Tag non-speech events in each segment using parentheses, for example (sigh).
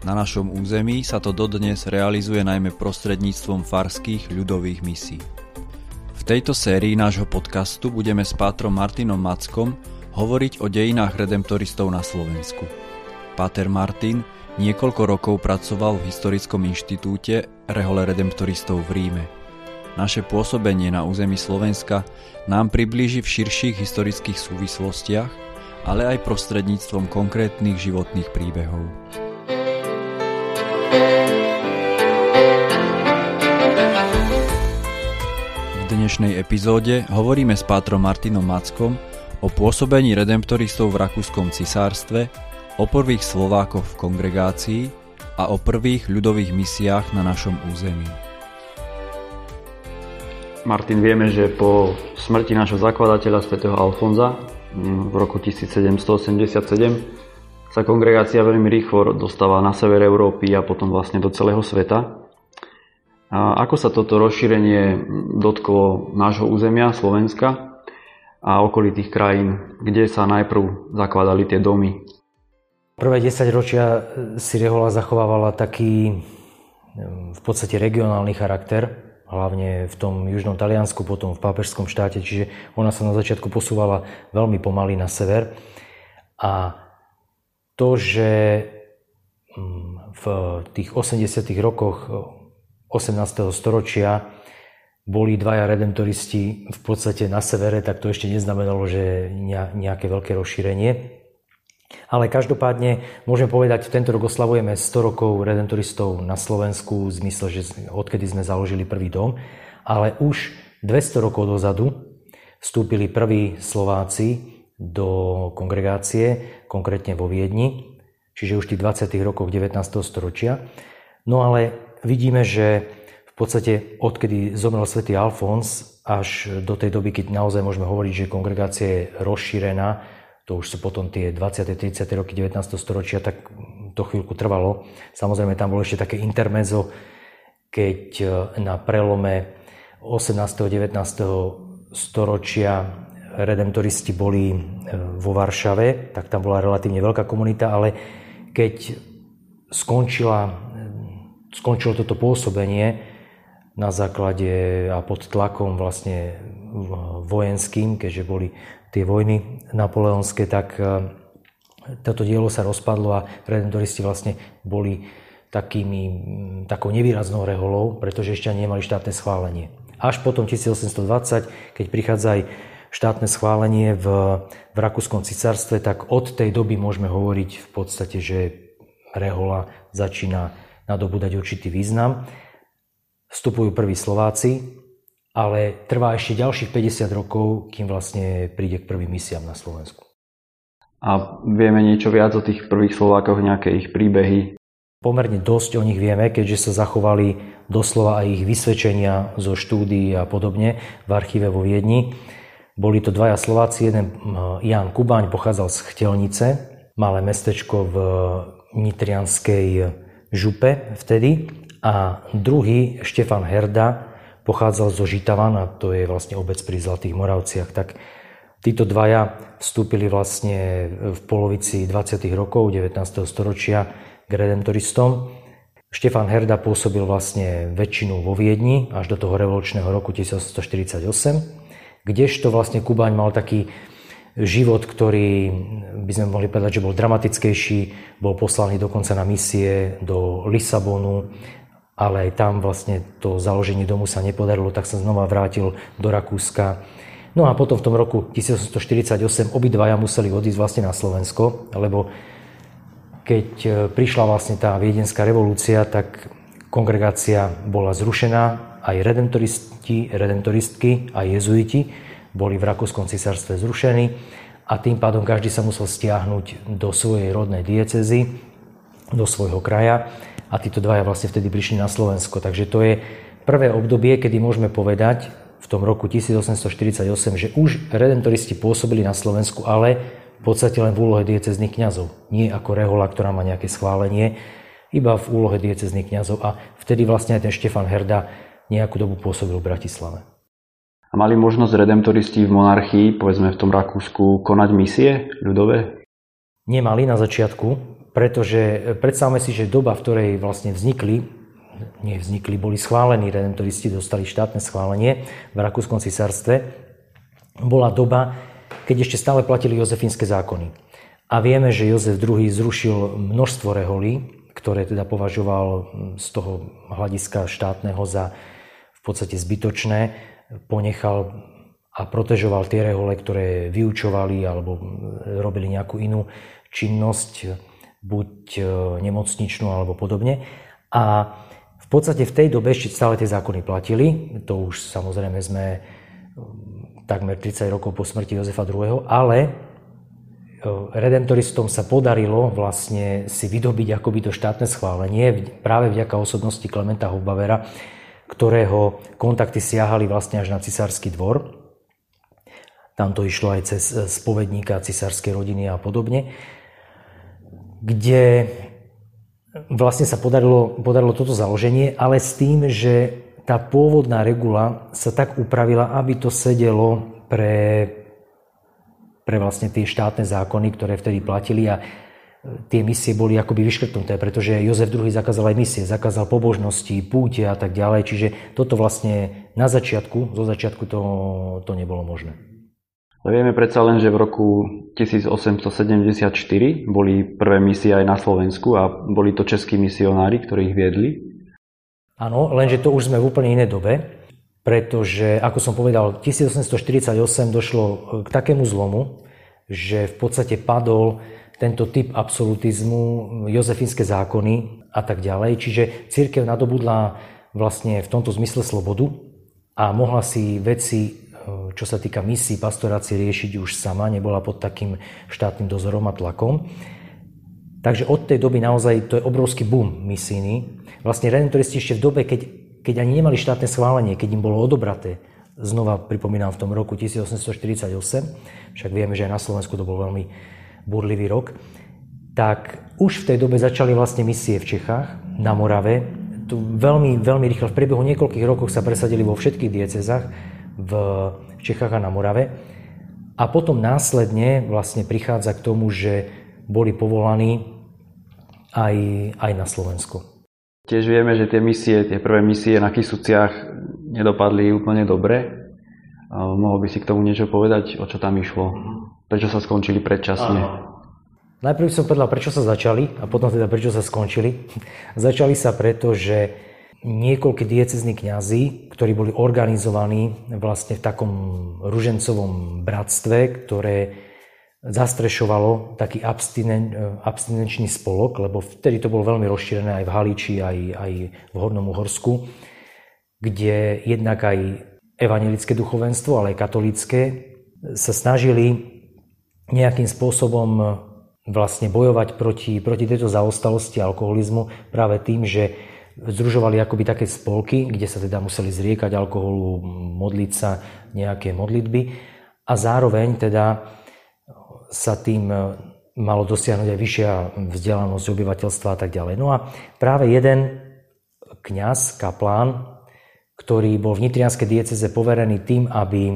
Na našom území sa to dodnes realizuje najmä prostredníctvom farských ľudových misí. V tejto sérii nášho podcastu budeme s pátrom Martinom Mackom hovoriť o dejinách redemptoristov na Slovensku. Páter Martin niekoľko rokov pracoval v Historickom inštitúte Rehole redemptoristov v Ríme. Naše pôsobenie na území Slovenska nám priblíži v širších historických súvislostiach, ale aj prostredníctvom konkrétnych životných príbehov. Dnešnej epizóde hovoríme s pátrom Martinom Mackom o pôsobení redemptoristov v Rakúskom cisárstve, o prvých Slovákoch v kongregácii a o prvých ľudových misiách na našom území. Martin, vieme, že po smrti nášho zakladateľa svätého Alfonza v roku 1787 sa kongregácia veľmi rýchlo dostáva na sever Európy a potom vlastne do celého sveta. A ako sa toto rozšírenie dotklo nášho územia Slovenska a okolitých krajín, kde sa najprv zakladali tie domy? Prvé 10 ročia si Rehola zachovávala taký v podstate regionálny charakter, hlavne v tom južnom Taliansku, potom v pápežskom štáte, čiže ona sa na začiatku posúvala veľmi pomaly na sever. A to, že mm, v tých 80. rokoch 18. storočia boli dvaja redemptoristi v podstate na severe, tak to ešte neznamenalo, že nejaké veľké rozšírenie. Ale každopádne môžem povedať, tento rok oslavujeme 100 rokov redemptoristov na Slovensku v zmysle, že odkedy sme založili prvý dom, ale už 200 rokov dozadu vstúpili prví Slováci do kongregácie, konkrétne vo Viedni, čiže už tých 20. rokoch 19. storočia. No ale vidíme, že v podstate odkedy zomrel svätý Alfons až do tej doby, keď naozaj môžeme hovoriť, že kongregácia je rozšírená, to už sú potom tie 20. 30. roky 19. storočia, tak to chvíľku trvalo. Samozrejme, tam bolo ešte také intermezo, keď na prelome 18. 19. storočia redemptoristi boli e, vo Varšave, tak tam bola relatívne veľká komunita, ale keď skončila, e, skončilo toto pôsobenie na základe a pod tlakom vlastne vojenským, keďže boli tie vojny napoleonské, tak e, toto dielo sa rozpadlo a redemptoristi vlastne boli takými, takou nevýraznou reholou, pretože ešte nemali štátne schválenie. Až potom 1820, keď prichádza aj štátne schválenie v, v Rakúskom cicárstve, tak od tej doby môžeme hovoriť v podstate, že rehola začína nadobúdať určitý význam. Vstupujú prví Slováci, ale trvá ešte ďalších 50 rokov, kým vlastne príde k prvým misiám na Slovensku. A vieme niečo viac o tých prvých Slovákoch, nejaké ich príbehy? Pomerne dosť o nich vieme, keďže sa zachovali doslova aj ich vysvedčenia zo štúdií a podobne v archíve vo Viedni. Boli to dvaja Slováci, jeden Jan Kubáň pochádzal z Chtelnice, malé mestečko v Nitrianskej župe vtedy a druhý Štefan Herda pochádzal zo Žitavan a to je vlastne obec pri Zlatých Moravciach. Tak títo dvaja vstúpili vlastne v polovici 20. rokov 19. storočia k redemptoristom. Štefan Herda pôsobil vlastne väčšinu vo Viedni až do toho revolučného roku 1848 Kdežto vlastne Kubaň mal taký život, ktorý by sme mohli povedať, že bol dramatickejší, bol poslaný dokonca na misie do Lisabonu, ale aj tam vlastne to založenie domu sa nepodarilo, tak sa znova vrátil do Rakúska. No a potom v tom roku 1848 obidvaja museli odísť vlastne na Slovensko, lebo keď e, prišla vlastne tá viedenská revolúcia, tak kongregácia bola zrušená, aj redemptoristi, redemptoristky, aj jezuiti boli v Rakúskom cisárstve zrušení a tým pádom každý sa musel stiahnuť do svojej rodnej diecezy, do svojho kraja a títo dvaja vlastne vtedy prišli na Slovensko. Takže to je prvé obdobie, kedy môžeme povedať v tom roku 1848, že už redentoristi pôsobili na Slovensku, ale v podstate len v úlohe diecezných kňazov. Nie ako rehola, ktorá má nejaké schválenie, iba v úlohe diecezných kňazov. A vtedy vlastne aj ten Štefan Herda nejakú dobu pôsobil v Bratislave. A mali možnosť redemptoristi v monarchii, povedzme v tom Rakúsku, konať misie ľudové? Nemali na začiatku, pretože predstavme si, že doba, v ktorej vlastne vznikli, nevznikli, boli schválení redemptoristi, dostali štátne schválenie v Rakúskom cisárstve, bola doba, keď ešte stále platili jozefínske zákony. A vieme, že Jozef II zrušil množstvo reholí, ktoré teda považoval z toho hľadiska štátneho za podstate zbytočné ponechal a protežoval tie rehole, ktoré vyučovali alebo robili nejakú inú činnosť, buď e, nemocničnú alebo podobne. A v podstate v tej dobe ešte stále tie zákony platili. To už samozrejme sme e, takmer 30 rokov po smrti Jozefa II. Ale e, redemptoristom sa podarilo vlastne si vydobiť akoby to štátne schválenie práve vďaka osobnosti Klementa Hofbavera, ktorého kontakty siahali vlastne až na cisársky dvor. Tam to išlo aj cez eh, spovedníka cisárskej rodiny a podobne, kde vlastne sa podarilo, podarilo toto založenie, ale s tým, že tá pôvodná regula sa tak upravila, aby to sedelo pre, pre vlastne tie štátne zákony, ktoré vtedy platili a tie misie boli akoby vyškrtnuté, pretože Jozef II zakázal aj misie, zakázal pobožnosti, púte a tak ďalej, čiže toto vlastne na začiatku, zo začiatku to, to nebolo možné. Vieme predsa len, že v roku 1874 boli prvé misie aj na Slovensku a boli to českí misionári, ktorí ich viedli. Áno, lenže to už sme v úplne inej dobe, pretože, ako som povedal, 1848 došlo k takému zlomu, že v podstate padol tento typ absolutizmu, jozefínske zákony a tak ďalej. Čiže církev nadobudla vlastne v tomto zmysle slobodu a mohla si veci, e, čo sa týka misií, pastorácie, riešiť už sama, nebola pod takým štátnym dozorom a tlakom. Takže od tej doby naozaj to je obrovský boom misijný. Vlastne redemptoristi ešte v dobe, keď, keď ani nemali štátne schválenie, keď im bolo odobraté, znova pripomínam v tom roku 1848, však vieme, že aj na Slovensku to bol veľmi burlivý rok, tak už v tej dobe začali vlastne misie v Čechách, na Morave. Tu veľmi, veľmi rýchlo, v priebehu niekoľkých rokov sa presadili vo všetkých diecezách v Čechách a na Morave. A potom následne vlastne prichádza k tomu, že boli povolaní aj, aj na Slovensku. Tiež vieme, že tie misie, tie prvé misie na Kisuciach nedopadli úplne dobre. Mohol by si k tomu niečo povedať, o čo tam išlo? Prečo sa skončili predčasne? Áno. Najprv som povedal, prečo sa začali a potom teda prečo sa skončili. (laughs) začali sa preto, že niekoľkí diecezní kňazi, ktorí boli organizovaní vlastne v takom ružencovom bratstve, ktoré zastrešovalo taký abstinen, abstinenčný spolok, lebo vtedy to bolo veľmi rozšírené aj v Halíči, aj, aj v Hornom Uhorsku, kde jednak aj evangelické duchovenstvo, ale aj katolícké sa snažili nejakým spôsobom e, vlastne bojovať proti, proti tejto zaostalosti alkoholizmu práve tým, že združovali akoby také spolky, kde sa teda museli zriekať alkoholu, modliť sa nejaké modlitby a zároveň teda sa tým e, malo dosiahnuť aj vyššia vzdelanosť obyvateľstva a tak ďalej. No a práve jeden kňaz, kaplán, ktorý bol v Nitrianskej dieceze poverený tým, aby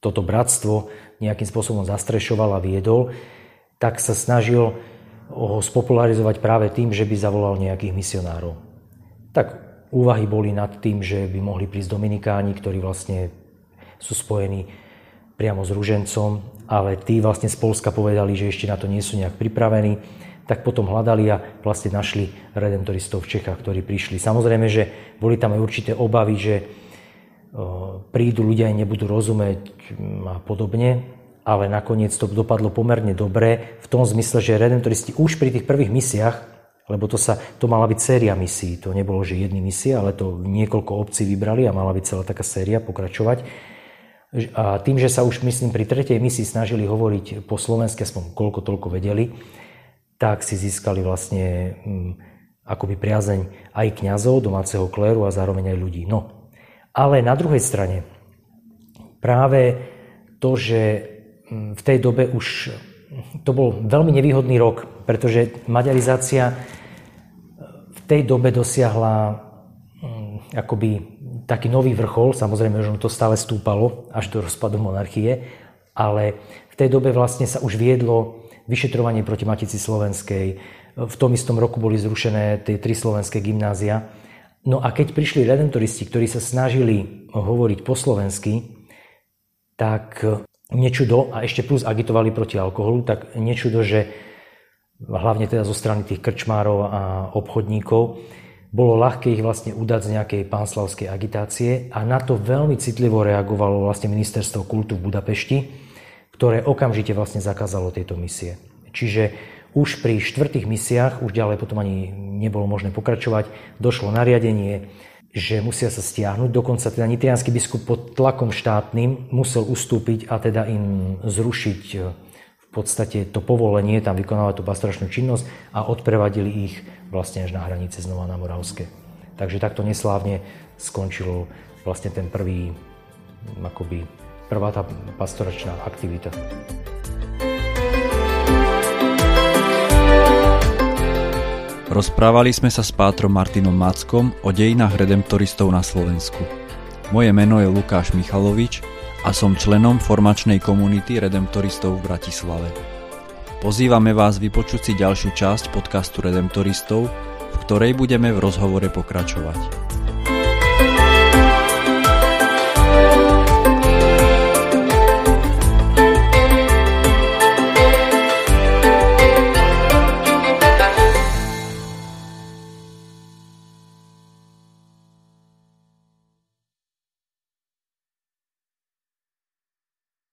toto bratstvo nejakým spôsobom zastrešoval a viedol, tak sa snažil ho spopularizovať práve tým, že by zavolal nejakých misionárov. Tak úvahy boli nad tým, že by mohli prísť Dominikáni, ktorí vlastne sú spojení priamo s Ružencom, ale tí vlastne z Polska povedali, že ešte na to nie sú nejak pripravení, tak potom hľadali a vlastne našli redemptoristov v Čechách, ktorí prišli. Samozrejme, že boli tam aj určité obavy, že prídu ľudia aj nebudú rozumieť a podobne, ale nakoniec to dopadlo pomerne dobre v tom zmysle, že redemptoristi už pri tých prvých misiách, lebo to, sa, to mala byť séria misií, to nebolo, že jedny misie, ale to niekoľko obcí vybrali a mala byť celá taká séria pokračovať. A tým, že sa už, myslím, pri tretej misii snažili hovoriť po slovensky, aspoň koľko toľko vedeli, tak si získali vlastne mm, akoby priazeň aj kňazov, domáceho kléru a zároveň aj ľudí. No, ale na druhej strane práve to, že mm, v tej dobe už to bol veľmi nevýhodný rok, pretože maďarizácia v tej dobe dosiahla mm, akoby taký nový vrchol, samozrejme, že to stále stúpalo až do rozpadu monarchie, ale v tej dobe vlastne sa už viedlo vyšetrovanie proti Matici Slovenskej, v tom istom roku boli zrušené tie tri slovenské gymnázia. No a keď prišli redentoristi, ktorí sa snažili hovoriť po slovensky, tak nečudo, a ešte plus agitovali proti alkoholu, tak nečudo, že hlavne teda zo strany tých krčmárov a obchodníkov, bolo ľahké ich vlastne udať z nejakej pánslavskej agitácie a na to veľmi citlivo reagovalo vlastne ministerstvo kultu v Budapešti, ktoré okamžite vlastne zakázalo tieto misie. Čiže už pri štvrtých misiách, už ďalej potom ani nebolo možné pokračovať, došlo nariadenie, že musia sa stiahnuť. Dokonca teda nitrianský biskup pod tlakom štátnym musel ustúpiť a teda im zrušiť e, v podstate to povolenie tam vykonávať tú pastoračnú činnosť a odprevadili ich vlastne až na hranice znova na Moravské. Takže takto neslávne skončilo vlastne ten prvý, akoby prvá tá pastoračná aktivita. Rozprávali sme sa s pátrom Martinom Mackom o dejinách redemptoristov na Slovensku. Moje meno je Lukáš Michalovič a som členom formačnej komunity redemptoristov v Bratislave. Pozývame vás vypočuť si ďalšiu časť podcastu Redemptoristov, v ktorej budeme v rozhovore pokračovať.